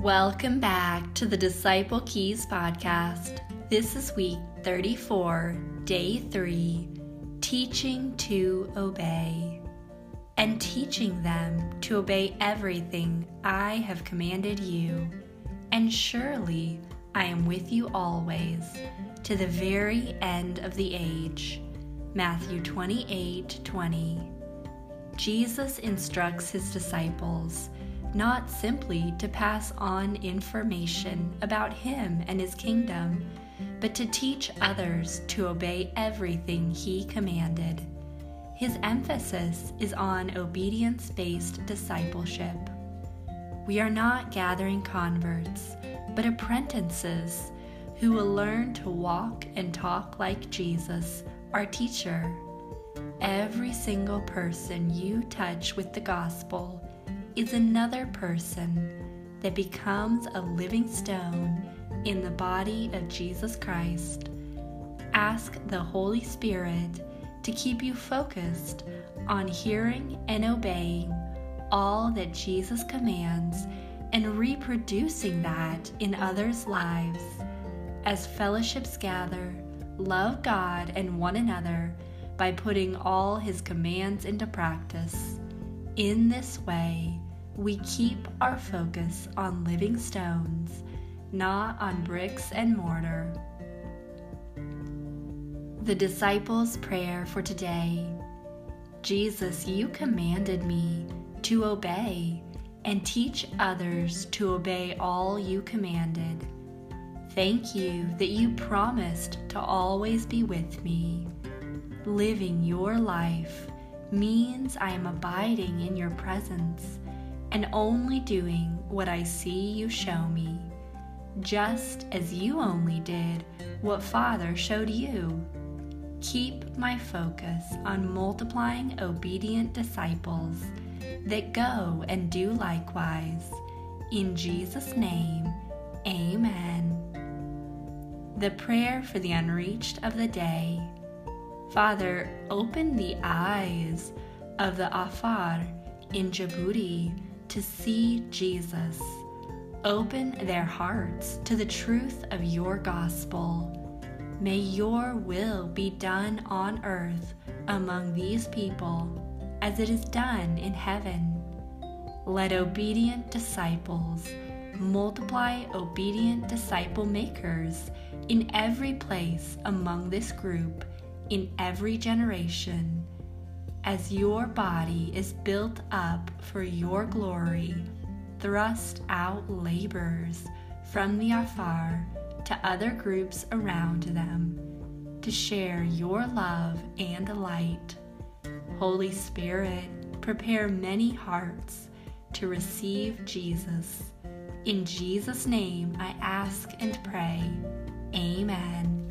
Welcome back to the Disciple Keys podcast. This is week 34, day 3 Teaching to Obey. And teaching them to obey everything I have commanded you. And surely I am with you always, to the very end of the age. Matthew 28 20. Jesus instructs his disciples not simply to pass on information about Him and His kingdom, but to teach others to obey everything He commanded. His emphasis is on obedience based discipleship. We are not gathering converts, but apprentices who will learn to walk and talk like Jesus, our teacher. Every single person you touch with the gospel is another person that becomes a living stone in the body of Jesus Christ. Ask the Holy Spirit to keep you focused on hearing and obeying all that Jesus commands and reproducing that in others' lives. As fellowships gather, love God and one another by putting all his commands into practice. In this way, we keep our focus on living stones, not on bricks and mortar. The disciples' prayer for today Jesus, you commanded me to obey and teach others to obey all you commanded. Thank you that you promised to always be with me. Living your life means I am abiding in your presence and only doing what I see you show me, just as you only did what Father showed you. Keep my focus on multiplying obedient disciples that go and do likewise. In Jesus' name, amen. The prayer for the unreached of the day. Father, open the eyes of the Afar in Djibouti to see Jesus. Open their hearts to the truth of your gospel. May your will be done on earth among these people as it is done in heaven. Let obedient disciples multiply obedient disciple makers in every place among this group in every generation. As your body is built up for your glory, thrust out laborers from the Afar to other groups around them to share your love and light. Holy Spirit, prepare many hearts to receive Jesus. In Jesus' name I ask and pray. Amen.